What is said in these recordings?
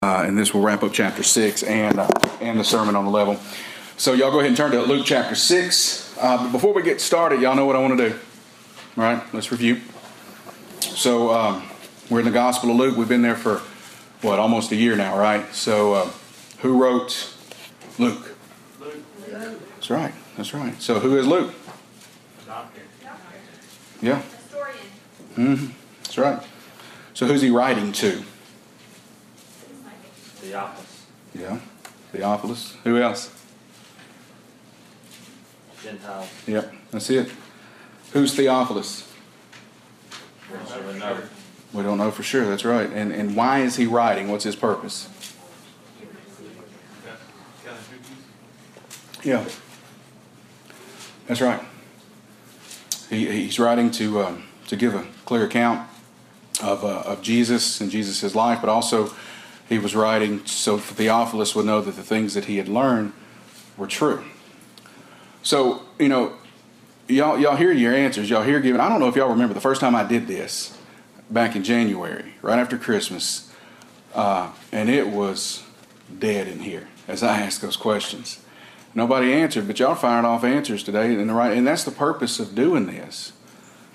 Uh, and this will wrap up chapter 6 and, uh, and the sermon on the level. So, y'all go ahead and turn to Luke chapter 6. Uh, but before we get started, y'all know what I want to do. All right, let's review. So, um, we're in the Gospel of Luke. We've been there for, what, almost a year now, right? So, uh, who wrote Luke? Luke. That's right, that's right. So, who is Luke? Doctor. Yeah. Historian. Mm-hmm. That's right. So, who's he writing to? Theophilus. Yeah. Theophilus. Who else? Gentiles. Yep, that's it. Who's Theophilus? We know. We don't know for sure. That's right. And and why is he writing? What's his purpose? Yeah. That's right. He, he's writing to um, to give a clear account of uh, of Jesus and Jesus' life, but also he was writing so Theophilus would know that the things that he had learned were true. So, you know, y'all, y'all hear your answers. Y'all hear giving. I don't know if y'all remember the first time I did this back in January, right after Christmas, uh, and it was dead in here as I asked those questions. Nobody answered, but y'all fired off answers today, and the right, and that's the purpose of doing this.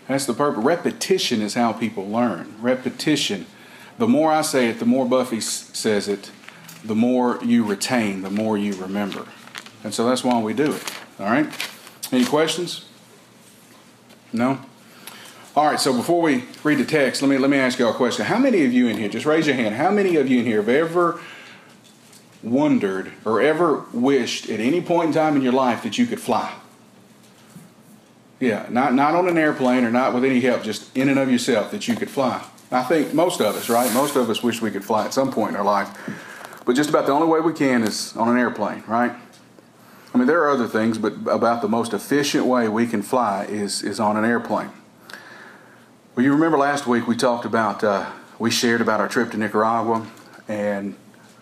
That's the purpose. Repetition is how people learn. Repetition the more I say it, the more Buffy says it, the more you retain, the more you remember. And so that's why we do it. All right? Any questions? No? All right, so before we read the text, let me let me ask you all a question. How many of you in here, just raise your hand, how many of you in here have ever wondered or ever wished at any point in time in your life that you could fly? Yeah, not not on an airplane or not with any help, just in and of yourself that you could fly. I think most of us, right? Most of us wish we could fly at some point in our life. But just about the only way we can is on an airplane, right? I mean, there are other things, but about the most efficient way we can fly is, is on an airplane. Well, you remember last week we talked about, uh, we shared about our trip to Nicaragua and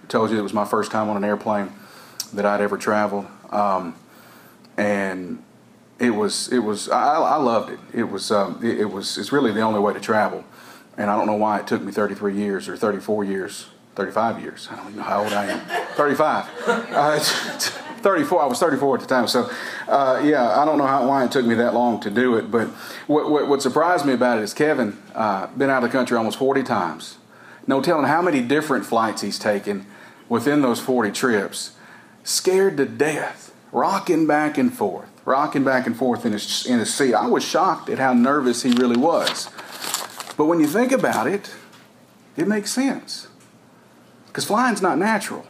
told you it was my first time on an airplane that I'd ever traveled. Um, and it was, it was, I, I loved it. It was, um, it, it was, it's really the only way to travel. And I don't know why it took me 33 years or 34 years, 35 years. I don't even know how old I am. 35. Uh, 34. I was 34 at the time. So, uh, yeah, I don't know how, why it took me that long to do it. But what, what, what surprised me about it is Kevin uh, been out of the country almost 40 times. No telling how many different flights he's taken within those 40 trips. Scared to death, rocking back and forth, rocking back and forth in his in his seat. I was shocked at how nervous he really was. But when you think about it, it makes sense. Because flying's not natural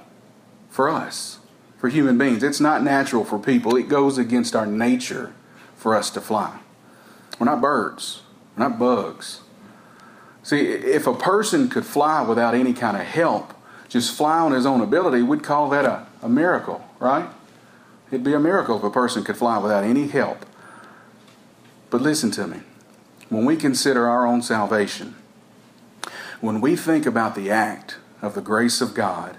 for us, for human beings. It's not natural for people. It goes against our nature for us to fly. We're not birds, we're not bugs. See, if a person could fly without any kind of help, just fly on his own ability, we'd call that a, a miracle, right? It'd be a miracle if a person could fly without any help. But listen to me when we consider our own salvation, when we think about the act of the grace of God,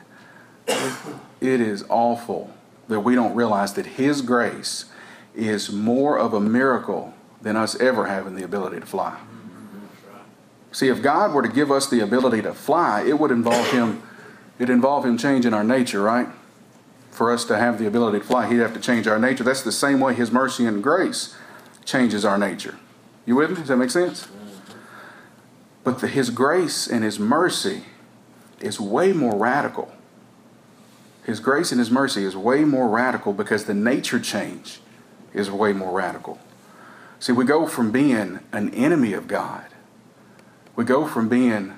it is awful that we don't realize that His grace is more of a miracle than us ever having the ability to fly. See, if God were to give us the ability to fly, it would involve Him. It involve Him changing our nature, right? For us to have the ability to fly, He'd have to change our nature. That's the same way His mercy and grace changes our nature. You with me? Does that make sense? But the, His grace and His mercy is way more radical. His grace and His mercy is way more radical because the nature change is way more radical. See, we go from being an enemy of God, we go from being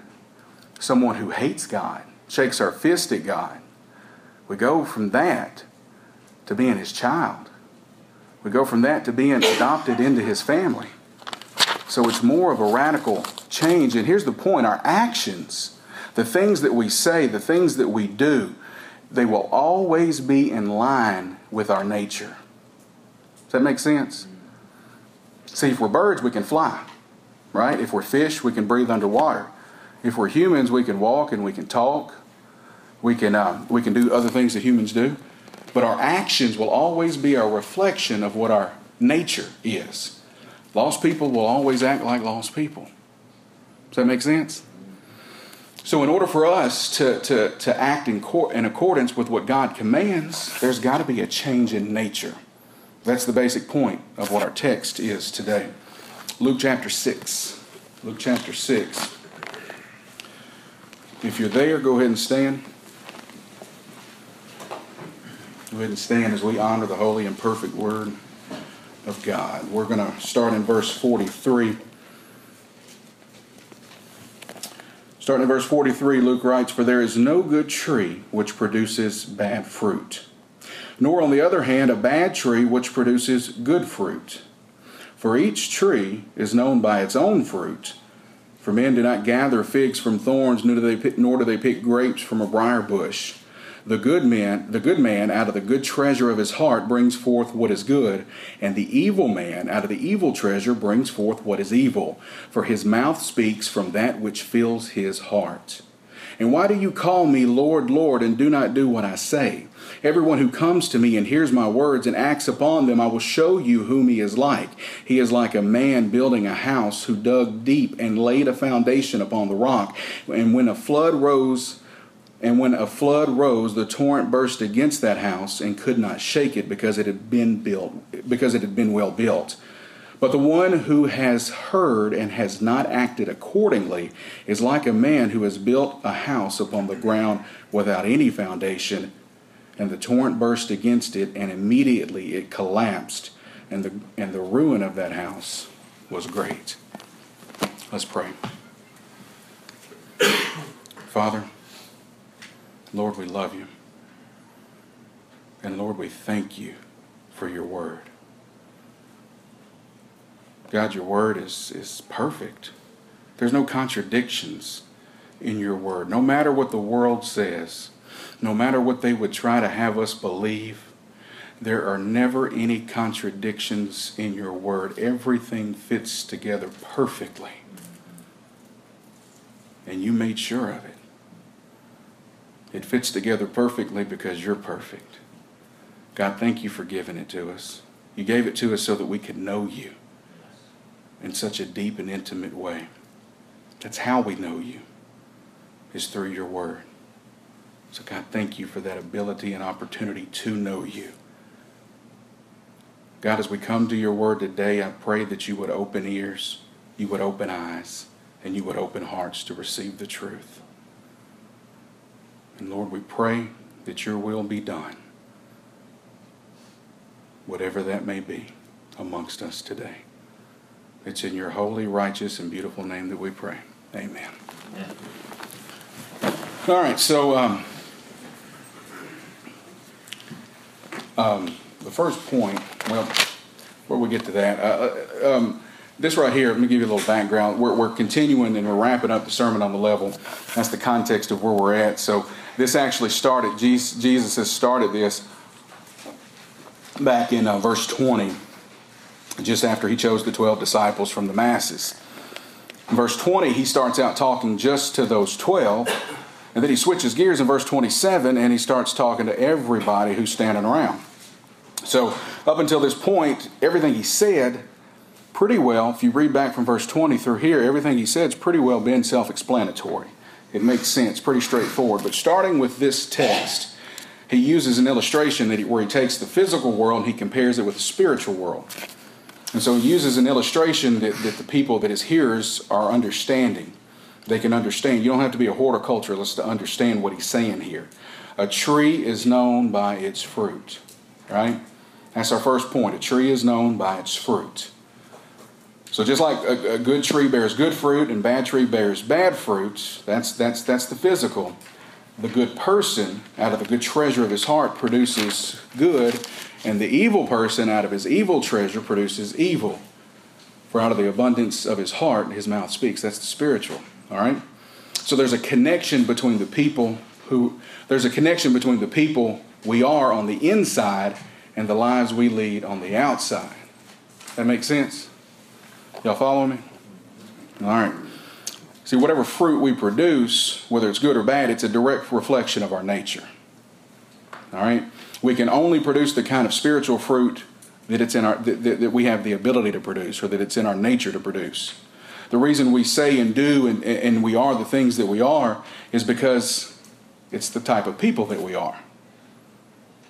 someone who hates God, shakes our fist at God. We go from that to being His child. We go from that to being adopted into His family. So it's more of a radical change. And here's the point our actions, the things that we say, the things that we do, they will always be in line with our nature. Does that make sense? See, if we're birds, we can fly, right? If we're fish, we can breathe underwater. If we're humans, we can walk and we can talk. We can, uh, we can do other things that humans do. But our actions will always be a reflection of what our nature is. Lost people will always act like lost people. Does that make sense? So, in order for us to, to, to act in, cor- in accordance with what God commands, there's got to be a change in nature. That's the basic point of what our text is today. Luke chapter 6. Luke chapter 6. If you're there, go ahead and stand. Go ahead and stand as we honor the holy and perfect word of God. We're going to start in verse 43. Starting in verse 43, Luke writes, For there is no good tree which produces bad fruit, nor on the other hand a bad tree which produces good fruit. For each tree is known by its own fruit. For men do not gather figs from thorns, nor do they pick, nor do they pick grapes from a briar bush. The good man, the good man out of the good treasure of his heart brings forth what is good, and the evil man out of the evil treasure brings forth what is evil, for his mouth speaks from that which fills his heart. And why do you call me Lord, Lord, and do not do what I say? Everyone who comes to me and hears my words and acts upon them, I will show you whom he is like. He is like a man building a house who dug deep and laid a foundation upon the rock. And when a flood rose, and when a flood rose, the torrent burst against that house and could not shake it because it had been built, because it had been well built. But the one who has heard and has not acted accordingly is like a man who has built a house upon the ground without any foundation, and the torrent burst against it, and immediately it collapsed, and the, and the ruin of that house was great. Let's pray. Father, Lord, we love you. And Lord, we thank you for your word. God, your word is, is perfect. There's no contradictions in your word. No matter what the world says, no matter what they would try to have us believe, there are never any contradictions in your word. Everything fits together perfectly. And you made sure of it. It fits together perfectly because you're perfect. God, thank you for giving it to us. You gave it to us so that we could know you in such a deep and intimate way. That's how we know you, is through your word. So, God, thank you for that ability and opportunity to know you. God, as we come to your word today, I pray that you would open ears, you would open eyes, and you would open hearts to receive the truth. And Lord, we pray that your will be done, whatever that may be, amongst us today. It's in your holy, righteous, and beautiful name that we pray. Amen. All right, so um, um, the first point, well, before we get to that, uh, uh, um, this right here, let me give you a little background. We're, we're continuing and we're wrapping up the Sermon on the Level. That's the context of where we're at. So this actually started, Jesus, has started this back in uh, verse 20, just after he chose the 12 disciples from the masses. In verse 20, he starts out talking just to those 12, and then he switches gears in verse 27 and he starts talking to everybody who's standing around. So, up until this point, everything he said, pretty well, if you read back from verse 20 through here, everything he said's pretty well been self explanatory. It makes sense, pretty straightforward. But starting with this text, he uses an illustration that he, where he takes the physical world and he compares it with the spiritual world. And so he uses an illustration that, that the people, that his hearers are understanding. They can understand. You don't have to be a horticulturalist to understand what he's saying here. A tree is known by its fruit, right? That's our first point. A tree is known by its fruit. So just like a, a, good tree bears good fruit and bad tree bears bad fruits, that's that's that's the physical. The good person out of the good treasure of his heart produces good, and the evil person out of his evil treasure produces evil. For out of the abundance of his heart his mouth speaks. That's the spiritual. All right? So there's a connection between the people who there's a connection between the people we are on the inside and the lives we lead on the outside. That makes sense? Y'all follow me? All right. See, whatever fruit we produce, whether it's good or bad, it's a direct reflection of our nature. All right? We can only produce the kind of spiritual fruit that it's in our that, that we have the ability to produce or that it's in our nature to produce. The reason we say and do and, and we are the things that we are is because it's the type of people that we are.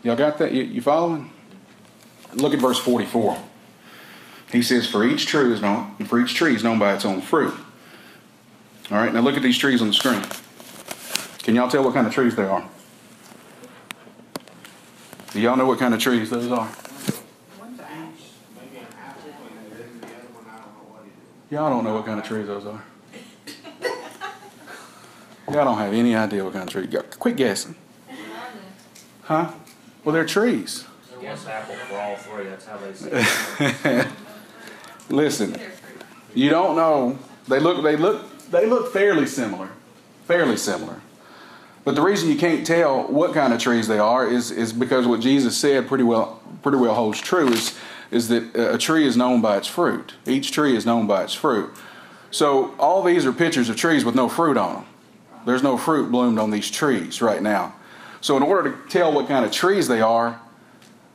Y'all got that? You, you following? Look at verse 44. He says, For each tree is known, for each tree is known by its own fruit. All right, now look at these trees on the screen. Can y'all tell what kind of trees they are? Do y'all know what kind of trees those are? Y'all don't know what kind of trees those are. Y'all don't have any idea what kind of tree. Quit guessing. Huh? Well, they're trees. Guess apple for all three, that's how they say it. Listen, you don't know. They look. They look. They look fairly similar. Fairly similar. But the reason you can't tell what kind of trees they are is, is because what Jesus said pretty well pretty well holds true is is that uh, a tree is known by its fruit. Each tree is known by its fruit. So all these are pictures of trees with no fruit on them. There's no fruit bloomed on these trees right now. So in order to tell what kind of trees they are,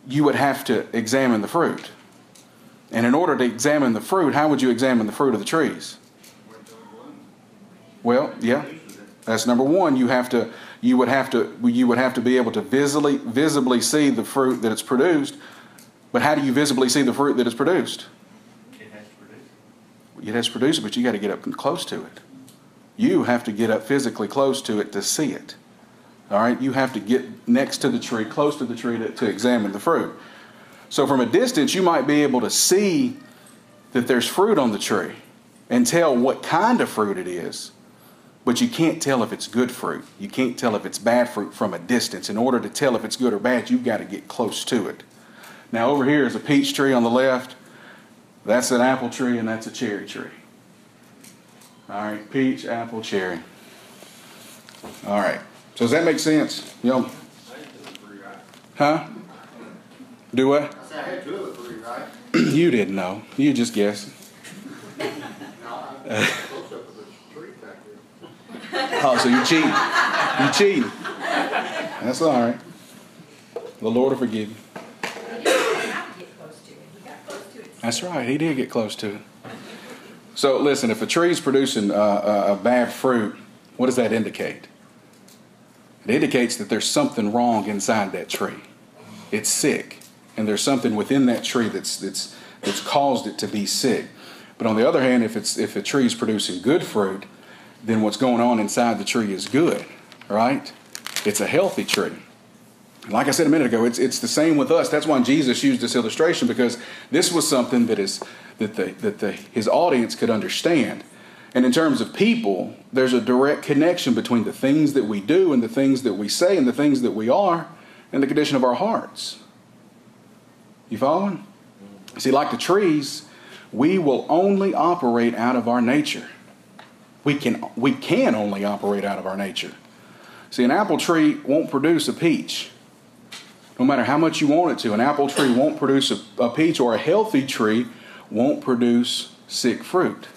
you would have to examine the fruit. And in order to examine the fruit, how would you examine the fruit of the trees? Well, yeah. That's number one. You have to you would have to you would have to be able to visibly visibly see the fruit that it's produced. But how do you visibly see the fruit that is produced? It has to produce. It has to produce it, but you got to get up close to it. You have to get up physically close to it to see it. All right, you have to get next to the tree, close to the tree to, to examine the fruit. So from a distance, you might be able to see that there's fruit on the tree and tell what kind of fruit it is. But you can't tell if it's good fruit. You can't tell if it's bad fruit from a distance. In order to tell if it's good or bad, you've got to get close to it. Now, over here is a peach tree on the left. That's an apple tree, and that's a cherry tree. All right, peach, apple, cherry. All right. So does that make sense? You know, huh? Do what? I said I had two of the three, right? you didn't know. You just guessed. No, I'm close up with tree back there. Oh, so you cheating? You cheating? That's all right. The Lord will forgive you. That's right. He did get close to it. So listen, if a tree's producing uh, a, a bad fruit, what does that indicate? It indicates that there's something wrong inside that tree. It's sick, and there's something within that tree that's that's that's caused it to be sick. But on the other hand, if it's if a tree is producing good fruit, then what's going on inside the tree is good, right? It's a healthy tree. Like I said a minute ago, it's, it's the same with us. That's why Jesus used this illustration because this was something that is that the, that the, his audience could understand. And in terms of people, there's a direct connection between the things that we do and the things that we say and the things that we are and the condition of our hearts. You following? See, like the trees, we will only operate out of our nature. We can, we can only operate out of our nature. See, an apple tree won't produce a peach. No matter how much you want it to, an apple tree won't produce a, a peach, or a healthy tree won't produce sick fruit.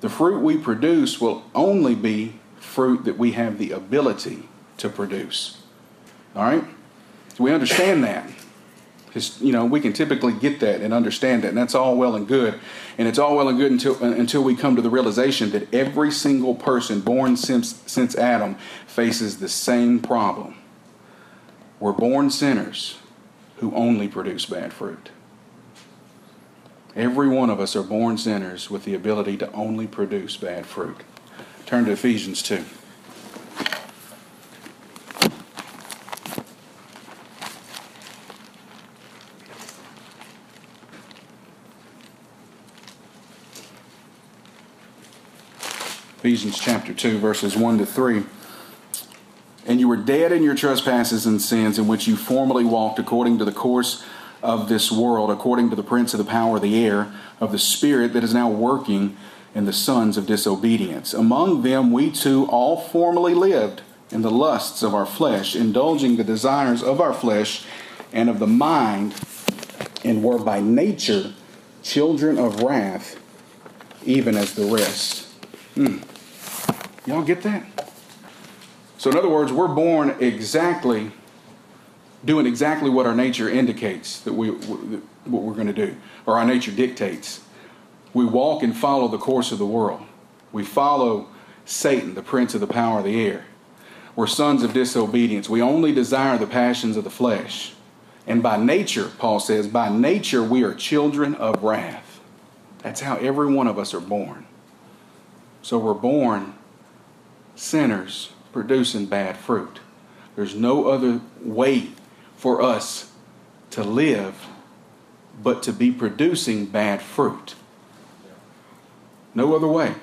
The fruit we produce will only be fruit that we have the ability to produce. All right? So we understand that. You know, we can typically get that and understand that, and that's all well and good. And it's all well and good until uh, until we come to the realization that every single person born since since Adam faces the same problem. We're born sinners who only produce bad fruit. Every one of us are born sinners with the ability to only produce bad fruit. Turn to Ephesians 2. Ephesians chapter 2, verses 1 to 3. And you were dead in your trespasses and sins in which you formerly walked according to the course of this world, according to the prince of the power of the air, of the spirit that is now working in the sons of disobedience. Among them we too all formerly lived in the lusts of our flesh, indulging the desires of our flesh and of the mind, and were by nature children of wrath, even as the rest. Hmm. Y'all get that? So, in other words, we're born exactly doing exactly what our nature indicates that we what we're going to do, or our nature dictates. We walk and follow the course of the world. We follow Satan, the prince of the power of the air. We're sons of disobedience. We only desire the passions of the flesh. And by nature, Paul says, by nature we are children of wrath. That's how every one of us are born. So we're born sinners producing bad fruit. There's no other way for us to live but to be producing bad fruit. No other way.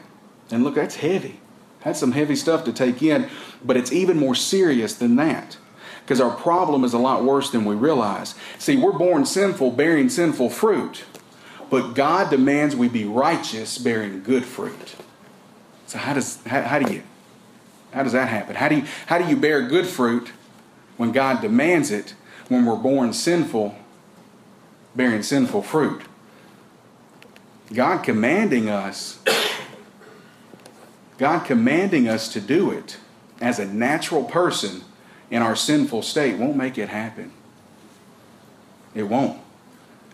And look, that's heavy. That's some heavy stuff to take in, but it's even more serious than that. Because our problem is a lot worse than we realize. See, we're born sinful, bearing sinful fruit, but God demands we be righteous, bearing good fruit. So how does how, how do you how does that happen? How do you how do you bear good fruit when God demands it when we're born sinful, bearing sinful fruit? God commanding us God commanding us to do it as a natural person in our sinful state won't make it happen. It won't.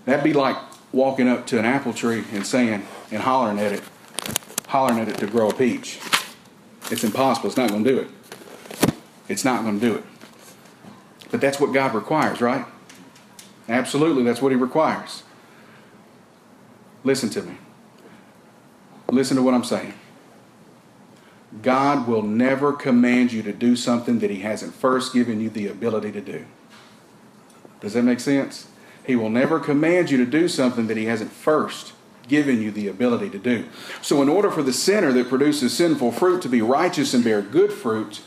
That'd be like walking up to an apple tree and saying, and hollering at it, hollering at it to grow a peach. It's impossible. It's not going to do it. It's not going to do it. But that's what God requires, right? Absolutely, that's what He requires. Listen to me. Listen to what I'm saying. God will never command you to do something that He hasn't first given you the ability to do. Does that make sense? He will never command you to do something that He hasn't first given you the ability to do. So, in order for the sinner that produces sinful fruit to be righteous and bear good fruit,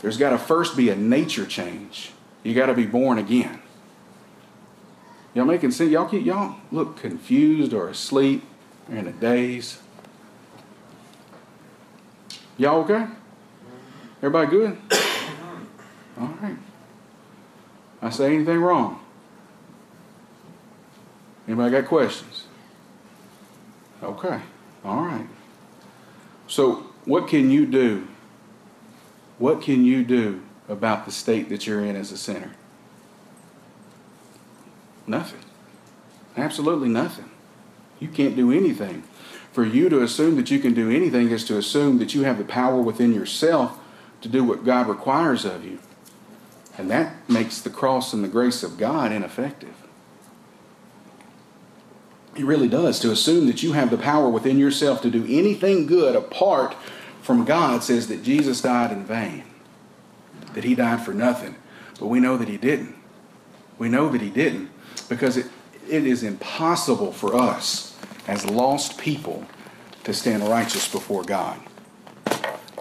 there's got to first be a nature change. You got to be born again. Y'all making sense? Y'all keep y'all look confused or asleep or in a daze. Y'all okay? Everybody good? All right. I say anything wrong? Anybody got questions? Okay. All right. So, what can you do? What can you do about the state that you're in as a sinner? Nothing. Absolutely nothing. You can't do anything. For you to assume that you can do anything is to assume that you have the power within yourself to do what God requires of you. And that makes the cross and the grace of God ineffective. It really does. To assume that you have the power within yourself to do anything good apart from God says that Jesus died in vain, that he died for nothing. But we know that he didn't. We know that he didn't because it, it is impossible for us as lost people to stand righteous before God.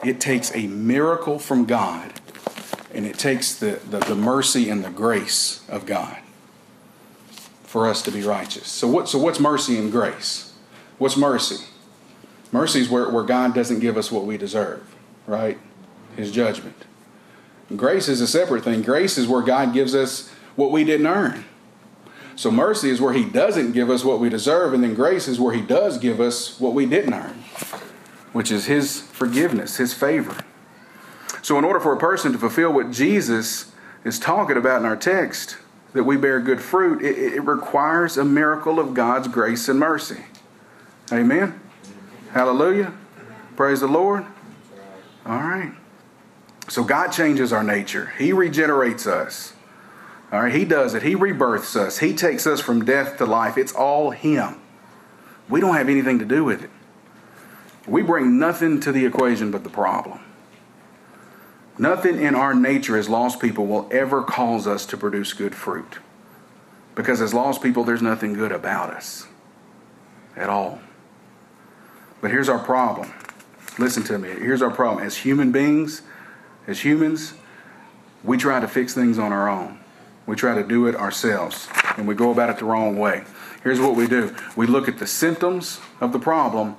It takes a miracle from God, and it takes the, the, the, mercy and the grace of God for us to be righteous. So, what, so what's mercy and grace? What's mercy? Mercy is where, where God doesn't give us what we deserve, right? His judgment. Grace is a separate thing. Grace is where God gives us what we didn't earn. So mercy is where he doesn't give us what we deserve, and then grace is where he does give us what we didn't earn, which is his forgiveness, his favor. So, in order for a person to fulfill what Jesus is talking about in our text, that we bear good fruit, it, it requires a miracle of God's grace and mercy. Amen? Hallelujah. Praise the Lord. All right. So, God changes our nature, He regenerates us. All right, he does it. He rebirths us. He takes us from death to life. It's all him. We don't have anything to do with it. We bring nothing to the equation but the problem. Nothing in our nature as lost people will ever cause us to produce good fruit. Because as lost people, there's nothing good about us at all. But here's our problem. Listen to me. Here's our problem. As human beings, as humans, we try to fix things on our own. We try to do it ourselves, and we go about it the wrong way. Here's what we do we look at the symptoms of the problem,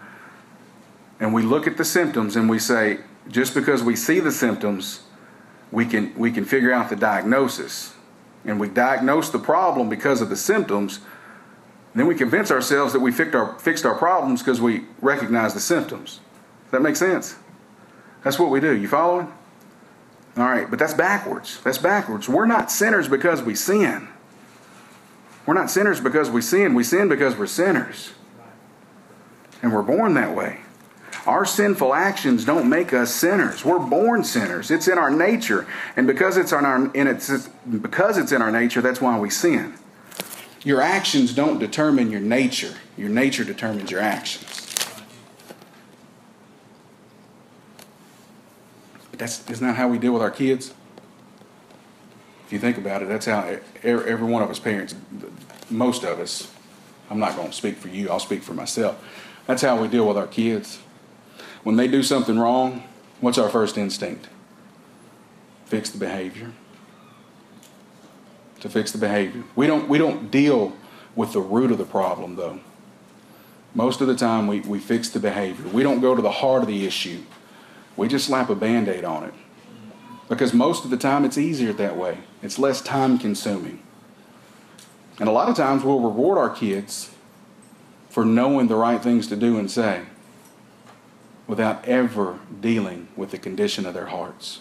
and we look at the symptoms and we say, just because we see the symptoms, we can, we can figure out the diagnosis. And we diagnose the problem because of the symptoms. Then we convince ourselves that we fixed our, fixed our problems because we recognize the symptoms. Does that make sense? That's what we do. You following? All right, but that's backwards. That's backwards. We're not sinners because we sin. We're not sinners because we sin. We sin because we're sinners. and we're born that way. Our sinful actions don't make us sinners. We're born sinners. It's in our nature, and because it's in our and it's because it's in our nature, that's why we sin. Your actions don't determine your nature. Your nature determines your actions. But that's isn't that how we deal with our kids? If you think about it, that's how every one of us parents, most of us, I'm not going to speak for you, I'll speak for myself. That's how we deal with our kids. When they do something wrong, what's our first instinct? Fix the behavior. To fix the behavior. We don't, we don't deal with the root of the problem, though. Most of the time, we, we fix the behavior. We don't go to the heart of the issue. We just slap a band aid on it. Because most of the time, it's easier that way, it's less time consuming. And a lot of times, we'll reward our kids for knowing the right things to do and say without ever dealing with the condition of their hearts,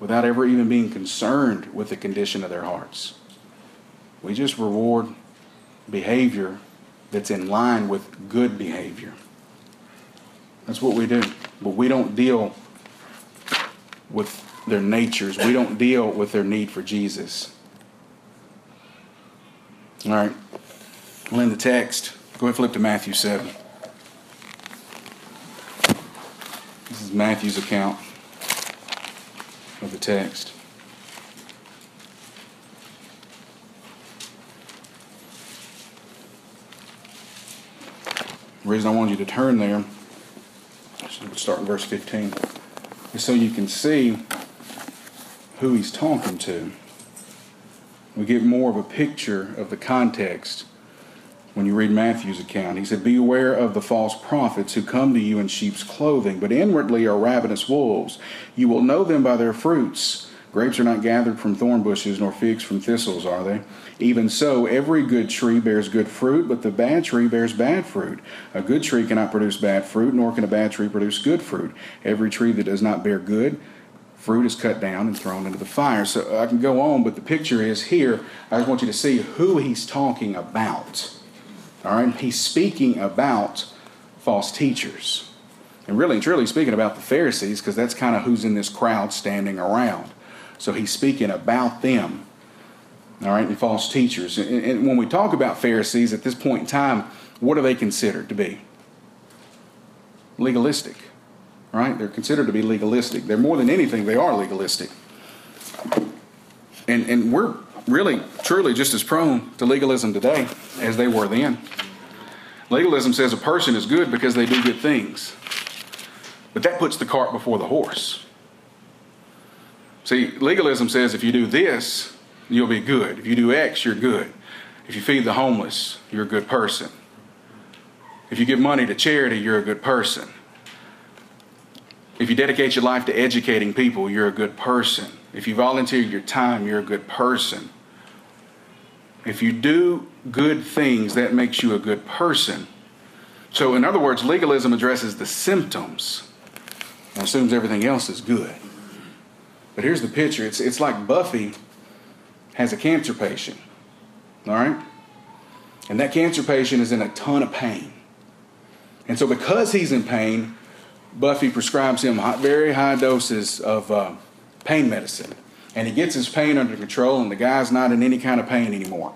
without ever even being concerned with the condition of their hearts. We just reward behavior that's in line with good behavior. That's what we do. But we don't deal with their natures, we don't deal with their need for Jesus. All right. Well, in the text, go ahead flip to Matthew 7. This is Matthew's account of the text. The reason I wanted you to turn there, start in verse 15, is so you can see who he's talking to. We get more of a picture of the context when you read Matthew's account. He said, Beware of the false prophets who come to you in sheep's clothing, but inwardly are ravenous wolves. You will know them by their fruits. Grapes are not gathered from thorn bushes, nor figs from thistles, are they? Even so, every good tree bears good fruit, but the bad tree bears bad fruit. A good tree cannot produce bad fruit, nor can a bad tree produce good fruit. Every tree that does not bear good fruit is cut down and thrown into the fire. So I can go on, but the picture is here. I just want you to see who he's talking about. All right? He's speaking about false teachers. And really, truly speaking about the Pharisees, because that's kind of who's in this crowd standing around. So he's speaking about them, all right, and false teachers. And, and when we talk about Pharisees at this point in time, what are they considered to be? Legalistic, right? They're considered to be legalistic. They're more than anything, they are legalistic. And, and we're really, truly just as prone to legalism today as they were then. Legalism says a person is good because they do good things. But that puts the cart before the horse. See, legalism says if you do this, you'll be good. If you do X, you're good. If you feed the homeless, you're a good person. If you give money to charity, you're a good person. If you dedicate your life to educating people, you're a good person. If you volunteer your time, you're a good person. If you do good things, that makes you a good person. So, in other words, legalism addresses the symptoms and assumes everything else is good. But here's the picture it's, it's like Buffy has a cancer patient, all right? And that cancer patient is in a ton of pain. And so, because he's in pain, Buffy prescribes him very high doses of uh, pain medicine. And he gets his pain under control, and the guy's not in any kind of pain anymore.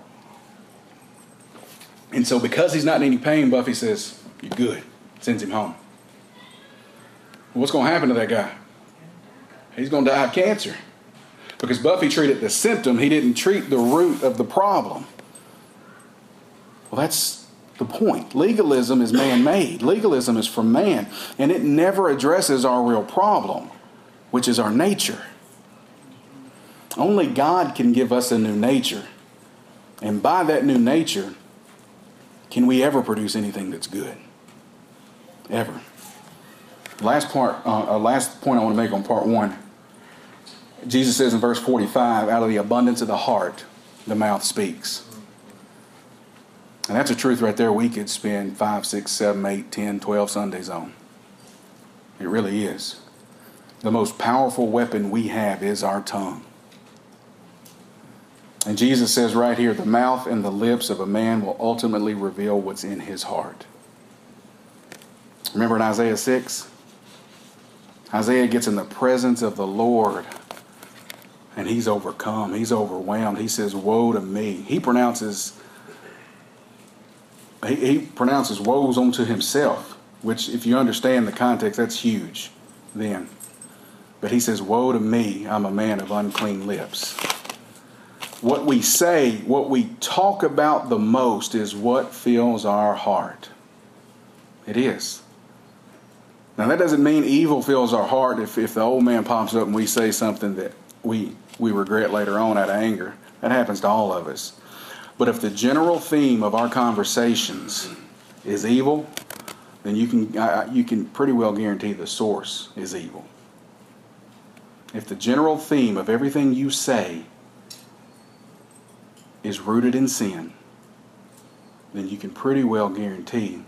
And so, because he's not in any pain, Buffy says, You're good. Sends him home. What's going to happen to that guy? he's going to die of cancer. Because Buffy treated the symptom, he didn't treat the root of the problem. Well, that's the point. Legalism is man made, legalism is from man, and it never addresses our real problem, which is our nature. Only God can give us a new nature. And by that new nature, can we ever produce anything that's good? Ever. Last part, uh, uh last point I want to make on part one Jesus says in verse 45, out of the abundance of the heart, the mouth speaks. And that's a truth right there we could spend 5, 6, 7, 8, 10, 12 Sundays on. It really is. The most powerful weapon we have is our tongue. And Jesus says right here the mouth and the lips of a man will ultimately reveal what's in his heart. Remember in Isaiah 6? Isaiah gets in the presence of the Lord and he's overcome. He's overwhelmed. He says, Woe to me. He pronounces he, he pronounces woes onto himself, which if you understand the context, that's huge then. But he says, Woe to me, I'm a man of unclean lips. What we say, what we talk about the most is what fills our heart. It is. Now, that doesn't mean evil fills our heart if, if the old man pops up and we say something that we, we regret later on out of anger. That happens to all of us. But if the general theme of our conversations is evil, then you can, you can pretty well guarantee the source is evil. If the general theme of everything you say is rooted in sin, then you can pretty well guarantee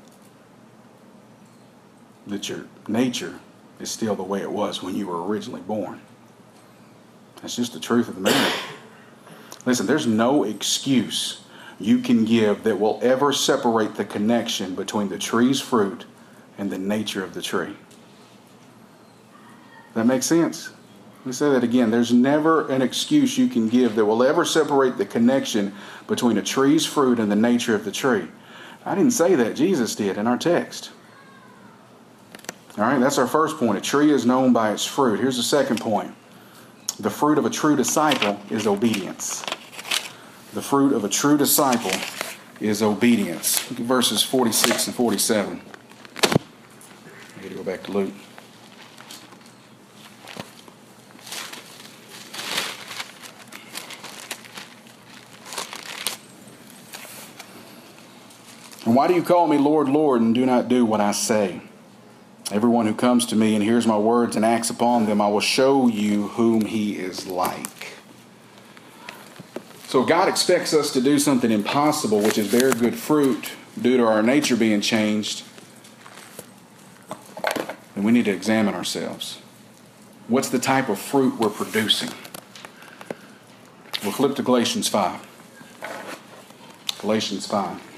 that your nature is still the way it was when you were originally born. That's just the truth of the matter. Listen, there's no excuse you can give that will ever separate the connection between the tree's fruit and the nature of the tree. That makes sense? Let me say that again. There's never an excuse you can give that will ever separate the connection between a tree's fruit and the nature of the tree. I didn't say that. Jesus did in our text. All right, that's our first point. A tree is known by its fruit. Here's the second point the fruit of a true disciple is obedience. The fruit of a true disciple is obedience. Verses 46 and 47. I need to go back to Luke. And why do you call me Lord, Lord, and do not do what I say? Everyone who comes to me and hears my words and acts upon them, I will show you whom he is like. So God expects us to do something impossible, which is bear good fruit due to our nature being changed. And we need to examine ourselves. What's the type of fruit we're producing? We'll flip to Galatians 5. Galatians 5.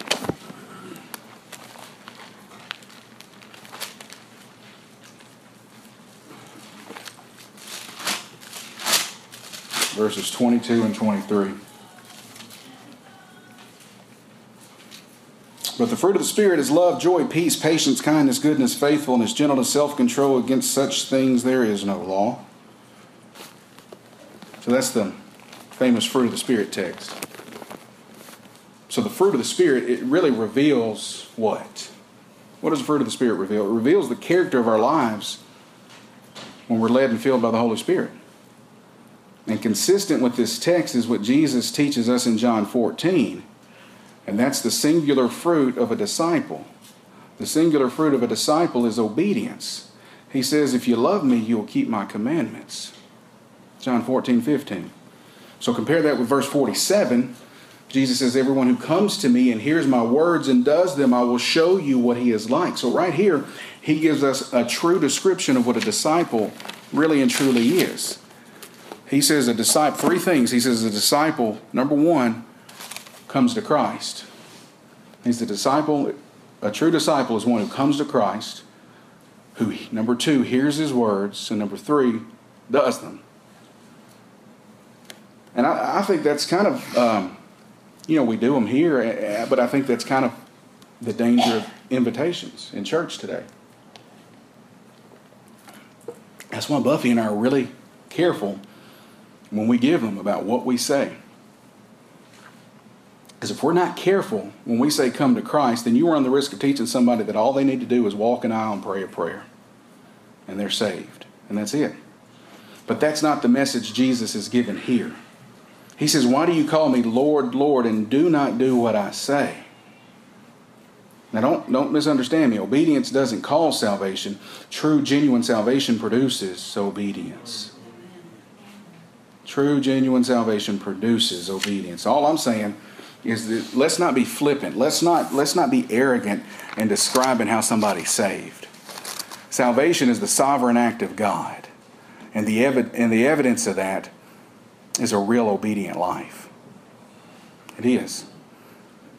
Verses 22 and 23. But the fruit of the Spirit is love, joy, peace, patience, kindness, goodness, faithfulness, gentleness, self control. Against such things there is no law. So that's the famous fruit of the Spirit text. So the fruit of the Spirit, it really reveals what? What does the fruit of the Spirit reveal? It reveals the character of our lives when we're led and filled by the Holy Spirit. And consistent with this text is what Jesus teaches us in John 14, and that's the singular fruit of a disciple. The singular fruit of a disciple is obedience. He says, If you love me, you will keep my commandments. John 14, 15. So compare that with verse 47. Jesus says, Everyone who comes to me and hears my words and does them, I will show you what he is like. So, right here, he gives us a true description of what a disciple really and truly is he says a disciple, three things. He says a disciple, number one, comes to Christ. He's the disciple, a true disciple is one who comes to Christ, who, number two, hears his words, and number three, does them. And I, I think that's kind of, um, you know, we do them here, eh, eh, but I think that's kind of the danger of invitations in church today. That's why Buffy and I are really careful when we give them about what we say. Because if we're not careful when we say come to Christ, then you run the risk of teaching somebody that all they need to do is walk an aisle and pray a prayer. And they're saved. And that's it. But that's not the message Jesus is given here. He says, Why do you call me Lord, Lord, and do not do what I say? Now, don't, don't misunderstand me. Obedience doesn't cause salvation. True, genuine salvation produces obedience. True, genuine salvation produces obedience. All I'm saying is that let's not be flippant. Let's not, let's not be arrogant in describing how somebody's saved. Salvation is the sovereign act of God. And the, evi- and the evidence of that is a real obedient life. It is.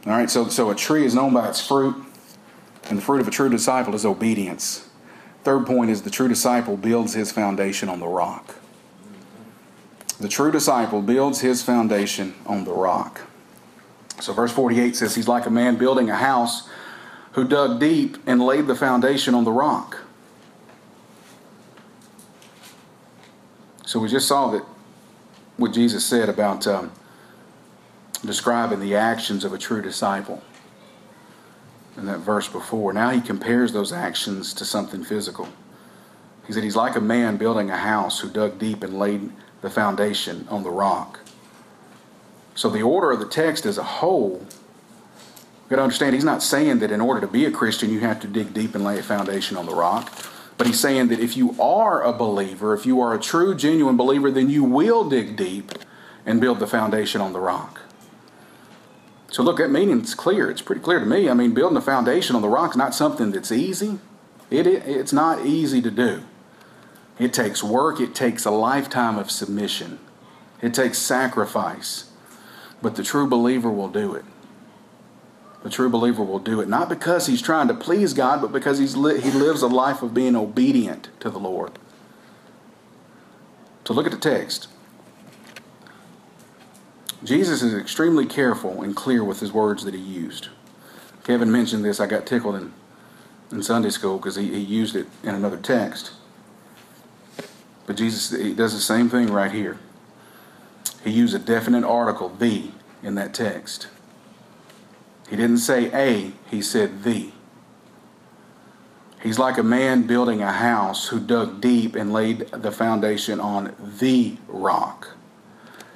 All right, so, so a tree is known by its fruit. And the fruit of a true disciple is obedience. Third point is the true disciple builds his foundation on the rock. The true disciple builds his foundation on the rock. So, verse 48 says, He's like a man building a house who dug deep and laid the foundation on the rock. So, we just saw that what Jesus said about um, describing the actions of a true disciple in that verse before. Now he compares those actions to something physical. He said he's like a man building a house who dug deep and laid the foundation on the rock. So the order of the text as a whole, you got to understand he's not saying that in order to be a Christian you have to dig deep and lay a foundation on the rock. But he's saying that if you are a believer, if you are a true, genuine believer, then you will dig deep and build the foundation on the rock. So look, that meaning's clear. It's pretty clear to me. I mean, building a foundation on the rock is not something that's easy. It, it, it's not easy to do. It takes work. It takes a lifetime of submission. It takes sacrifice. But the true believer will do it. The true believer will do it not because he's trying to please God, but because he's li- he lives a life of being obedient to the Lord. So look at the text. Jesus is extremely careful and clear with his words that he used. Kevin mentioned this. I got tickled in, in Sunday school because he, he used it in another text. But Jesus he does the same thing right here. He used a definite article, the, in that text. He didn't say a, he said the. He's like a man building a house who dug deep and laid the foundation on the rock.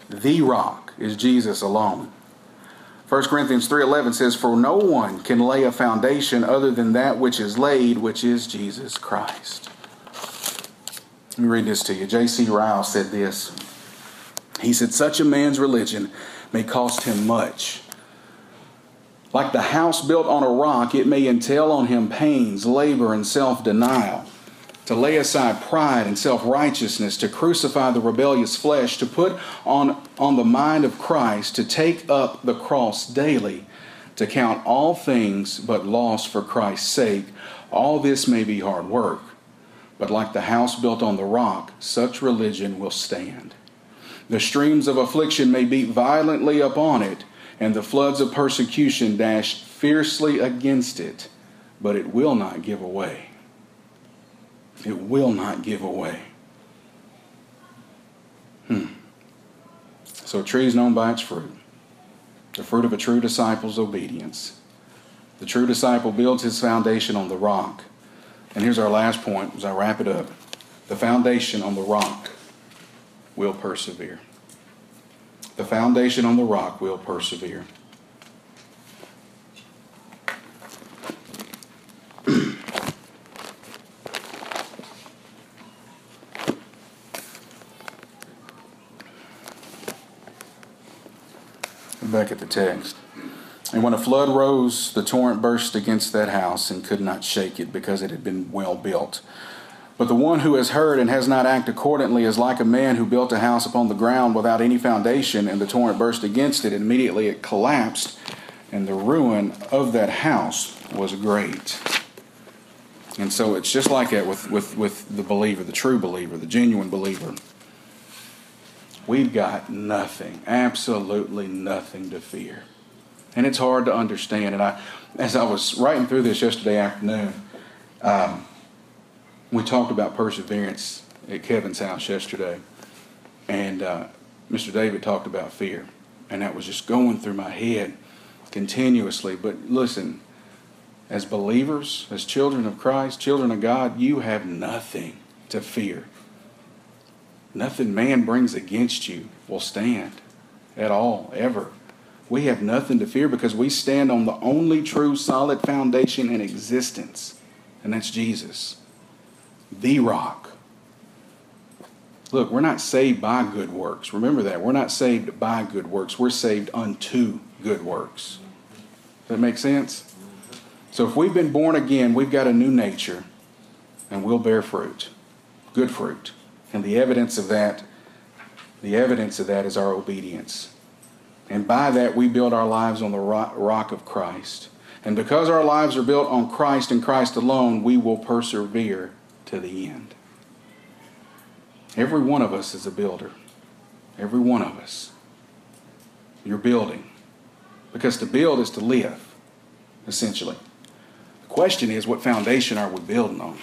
The rock is Jesus alone. 1 Corinthians 3:11 says for no one can lay a foundation other than that which is laid which is Jesus Christ. Let me read this to you. J.C. Ryle said this. He said such a man's religion may cost him much like the house built on a rock, it may entail on him pains, labor, and self denial. To lay aside pride and self righteousness, to crucify the rebellious flesh, to put on, on the mind of Christ, to take up the cross daily, to count all things but loss for Christ's sake, all this may be hard work. But like the house built on the rock, such religion will stand. The streams of affliction may beat violently upon it and the floods of persecution dash fiercely against it, but it will not give away. It will not give away. Hmm. So, a tree is known by its fruit. The fruit of a true disciple's obedience. The true disciple builds his foundation on the rock. And here's our last point as I wrap it up the foundation on the rock will persevere. The foundation on the rock will persevere. Back at the text. And when a flood rose, the torrent burst against that house and could not shake it because it had been well built. But the one who has heard and has not acted accordingly is like a man who built a house upon the ground without any foundation, and the torrent burst against it, and immediately it collapsed, and the ruin of that house was great. And so it's just like that with, with, with the believer, the true believer, the genuine believer. We've got nothing, absolutely nothing to fear. And it's hard to understand. And I, as I was writing through this yesterday afternoon, um, we talked about perseverance at Kevin's house yesterday, and uh, Mr. David talked about fear, and that was just going through my head continuously. But listen, as believers, as children of Christ, children of God, you have nothing to fear. Nothing man brings against you will stand at all, ever. We have nothing to fear because we stand on the only true solid foundation in existence, and that's Jesus the rock. Look, we're not saved by good works. Remember that. We're not saved by good works. We're saved unto good works. Does that make sense? So if we've been born again, we've got a new nature and we'll bear fruit. Good fruit. And the evidence of that, the evidence of that is our obedience. And by that we build our lives on the rock of Christ. And because our lives are built on Christ and Christ alone, we will persevere to the end. Every one of us is a builder. Every one of us. You're building. Because to build is to live, essentially. The question is, what foundation are we building on?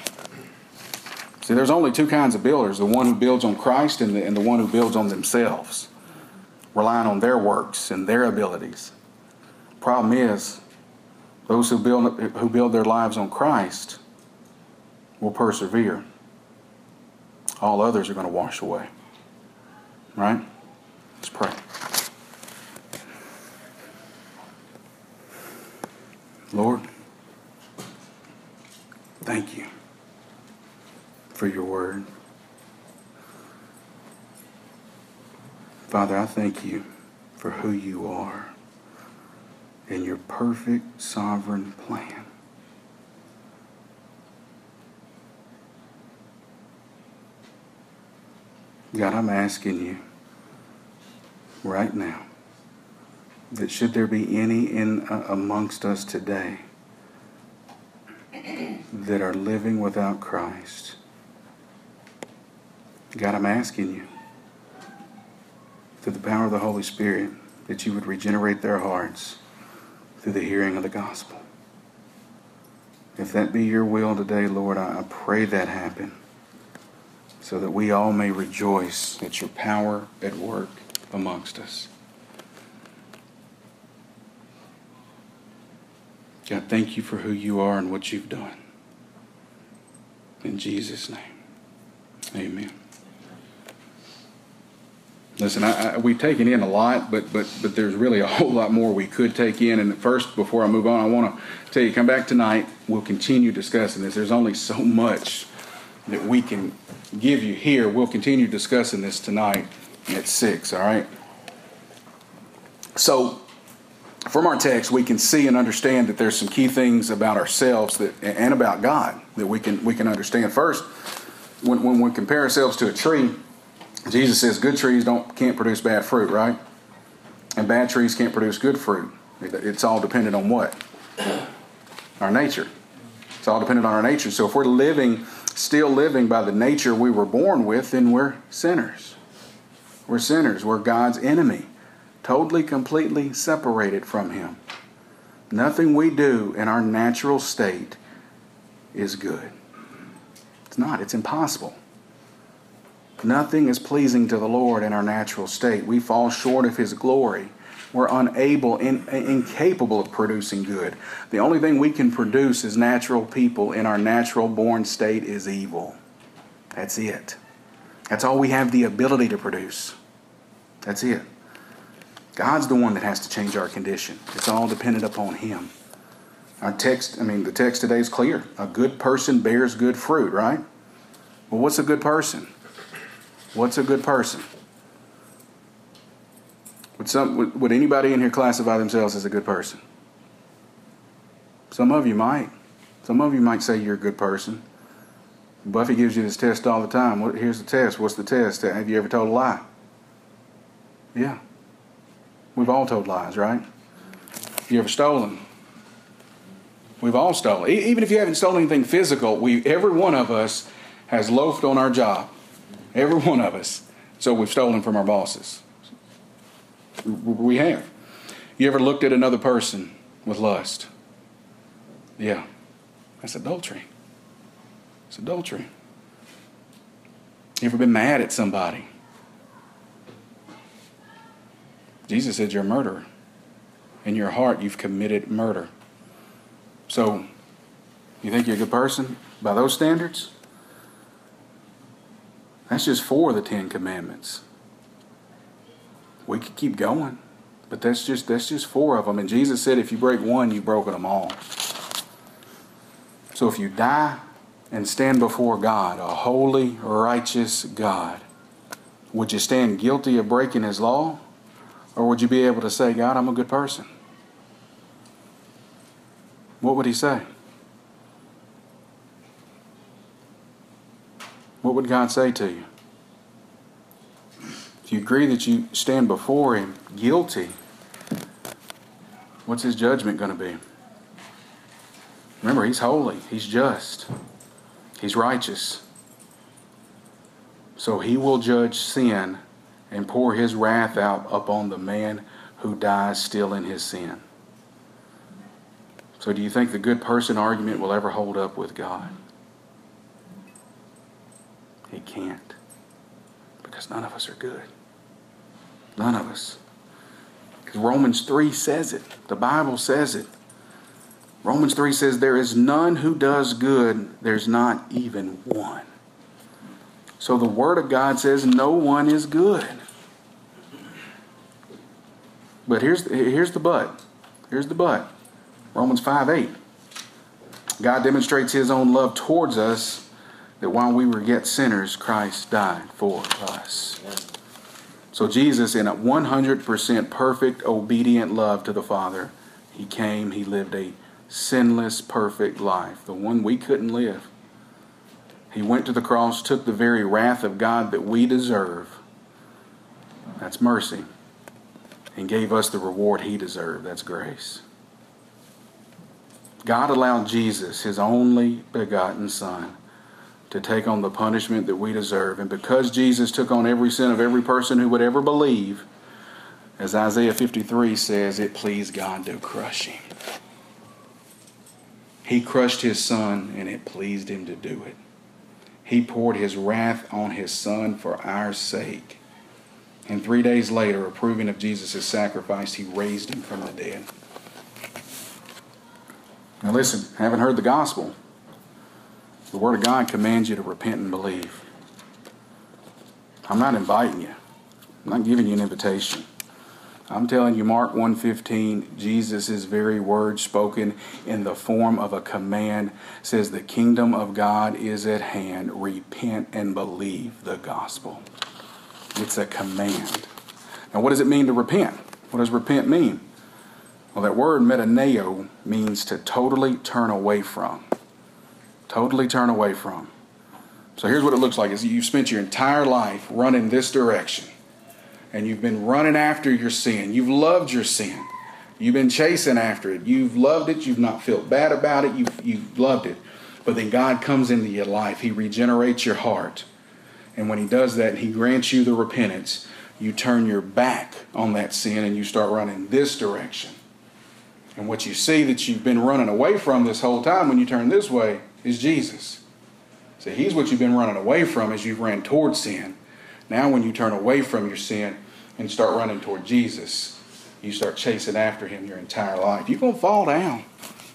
See, there's only two kinds of builders the one who builds on Christ and the, and the one who builds on themselves, relying on their works and their abilities. Problem is, those who build, who build their lives on Christ will persevere. All others are going to wash away. Right? Let's pray. Lord, thank you for your word. Father, I thank you for who you are and your perfect sovereign plan. God, I'm asking you right now that should there be any in uh, amongst us today that are living without Christ, God, I'm asking you through the power of the Holy Spirit that you would regenerate their hearts through the hearing of the gospel. If that be your will today, Lord, I pray that happen so that we all may rejoice at your power at work amongst us. God, thank you for who you are and what you've done. In Jesus' name, amen. Listen, I, I, we've taken in a lot, but but but there's really a whole lot more we could take in. And first, before I move on, I want to tell you, come back tonight. We'll continue discussing this. There's only so much that we can give you here. We'll continue discussing this tonight at six. All right. So, from our text, we can see and understand that there's some key things about ourselves that and about God that we can we can understand. First, when when we compare ourselves to a tree Jesus says good trees don't can't produce bad fruit, right? And bad trees can't produce good fruit. It's all dependent on what? Our nature. It's all dependent on our nature. So if we're living, still living by the nature we were born with, then we're sinners. We're sinners. We're God's enemy. Totally, completely separated from Him. Nothing we do in our natural state is good. It's not. It's impossible. Nothing is pleasing to the Lord in our natural state. We fall short of His glory. We're unable, in, incapable of producing good. The only thing we can produce as natural people in our natural born state is evil. That's it. That's all we have the ability to produce. That's it. God's the one that has to change our condition. It's all dependent upon Him. Our text, I mean, the text today is clear. A good person bears good fruit, right? Well, what's a good person? What's a good person? Would, some, would, would anybody in here classify themselves as a good person? Some of you might. Some of you might say you're a good person. Buffy gives you this test all the time. What, here's the test. What's the test? Have you ever told a lie? Yeah. We've all told lies, right? You ever stolen? We've all stolen. Even if you haven't stolen anything physical, we every one of us has loafed on our job. Every one of us. So we've stolen from our bosses. We have. You ever looked at another person with lust? Yeah. That's adultery. It's adultery. You ever been mad at somebody? Jesus said you're a murderer. In your heart, you've committed murder. So, you think you're a good person by those standards? That's just four of the Ten Commandments. We could keep going, but that's just that's just four of them. And Jesus said, if you break one, you've broken them all. So if you die and stand before God, a holy, righteous God, would you stand guilty of breaking His law, or would you be able to say, God, I'm a good person? What would He say? What would God say to you? If you agree that you stand before Him guilty, what's His judgment going to be? Remember, He's holy, He's just, He's righteous. So He will judge sin and pour His wrath out upon the man who dies still in his sin. So, do you think the good person argument will ever hold up with God? Can't. Because none of us are good. None of us. Because Romans 3 says it. The Bible says it. Romans 3 says, There is none who does good, there's not even one. So the Word of God says, No one is good. But here's, here's the but. Here's the but. Romans 5 8. God demonstrates his own love towards us that while we were yet sinners, Christ died for us. So Jesus, in a 100% perfect, obedient love to the Father, he came, he lived a sinless, perfect life, the one we couldn't live. He went to the cross, took the very wrath of God that we deserve. That's mercy and gave us the reward he deserved. That's grace. God allowed Jesus, his only begotten Son, to take on the punishment that we deserve. And because Jesus took on every sin of every person who would ever believe, as Isaiah 53 says, it pleased God to crush him. He crushed his son, and it pleased him to do it. He poured his wrath on his son for our sake. And three days later, approving of Jesus' sacrifice, he raised him from the dead. Now, listen, haven't heard the gospel. The Word of God commands you to repent and believe. I'm not inviting you. I'm not giving you an invitation. I'm telling you, Mark 1.15, Jesus' very word spoken in the form of a command says the kingdom of God is at hand. Repent and believe the gospel. It's a command. Now, what does it mean to repent? What does repent mean? Well, that word metaneo means to totally turn away from. Totally turn away from. So here's what it looks like is you've spent your entire life running this direction. And you've been running after your sin. You've loved your sin. You've been chasing after it. You've loved it. You've not felt bad about it. You've, you've loved it. But then God comes into your life. He regenerates your heart. And when he does that, he grants you the repentance. You turn your back on that sin and you start running this direction. And what you see that you've been running away from this whole time when you turn this way is Jesus. So he's what you've been running away from as you've ran towards sin. Now, when you turn away from your sin and start running toward Jesus, you start chasing after him your entire life. You're going to fall down.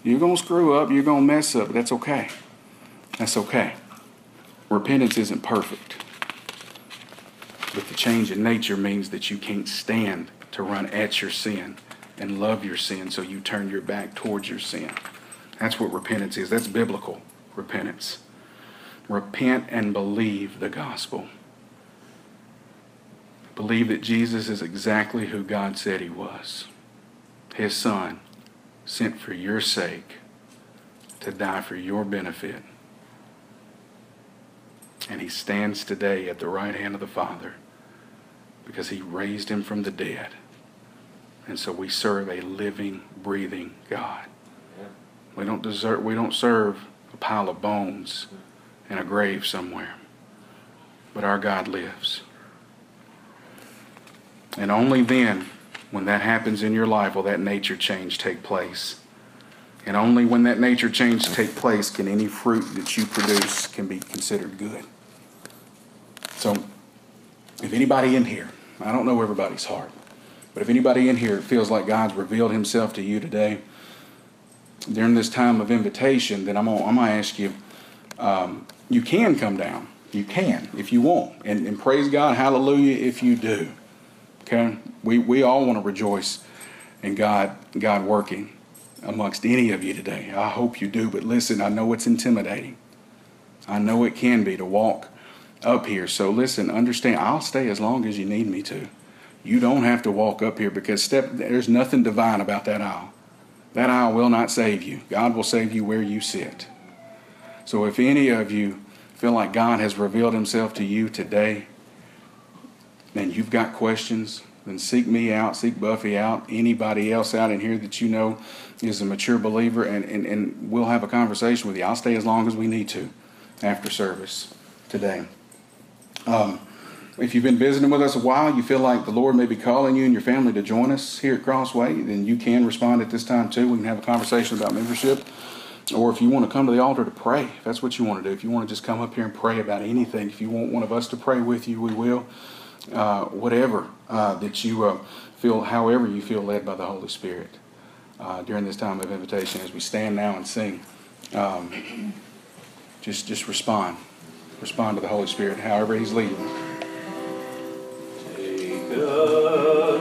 You're going to screw up. You're going to mess up. That's okay. That's okay. Repentance isn't perfect. But the change in nature means that you can't stand to run at your sin and love your sin, so you turn your back towards your sin. That's what repentance is. That's biblical repentance. Repent and believe the gospel. Believe that Jesus is exactly who God said he was. His son sent for your sake to die for your benefit. And he stands today at the right hand of the Father because he raised him from the dead. And so we serve a living, breathing God. We don't desert, we don't serve pile of bones in a grave somewhere. But our God lives. And only then, when that happens in your life, will that nature change take place. And only when that nature change take place can any fruit that you produce can be considered good. So, if anybody in here, I don't know everybody's heart, but if anybody in here feels like God's revealed himself to you today during this time of invitation, then I'm going I'm to ask you, um, you can come down. You can if you want. And, and praise God, hallelujah, if you do. Okay? We, we all want to rejoice in God, God working amongst any of you today. I hope you do, but listen, I know it's intimidating. I know it can be to walk up here. So listen, understand, I'll stay as long as you need me to. You don't have to walk up here because step there's nothing divine about that aisle. That aisle will not save you. God will save you where you sit. So if any of you feel like God has revealed himself to you today, and you've got questions, then seek me out, seek Buffy out, anybody else out in here that you know is a mature believer, and, and, and we'll have a conversation with you. I'll stay as long as we need to after service today. Um, if you've been visiting with us a while, you feel like the Lord may be calling you and your family to join us here at Crossway, then you can respond at this time too. We can have a conversation about membership. Or if you want to come to the altar to pray, if that's what you want to do. If you want to just come up here and pray about anything, if you want one of us to pray with you, we will. Uh, whatever uh, that you uh, feel, however you feel led by the Holy Spirit uh, during this time of invitation, as we stand now and sing, um, just just respond, respond to the Holy Spirit, however He's leading good.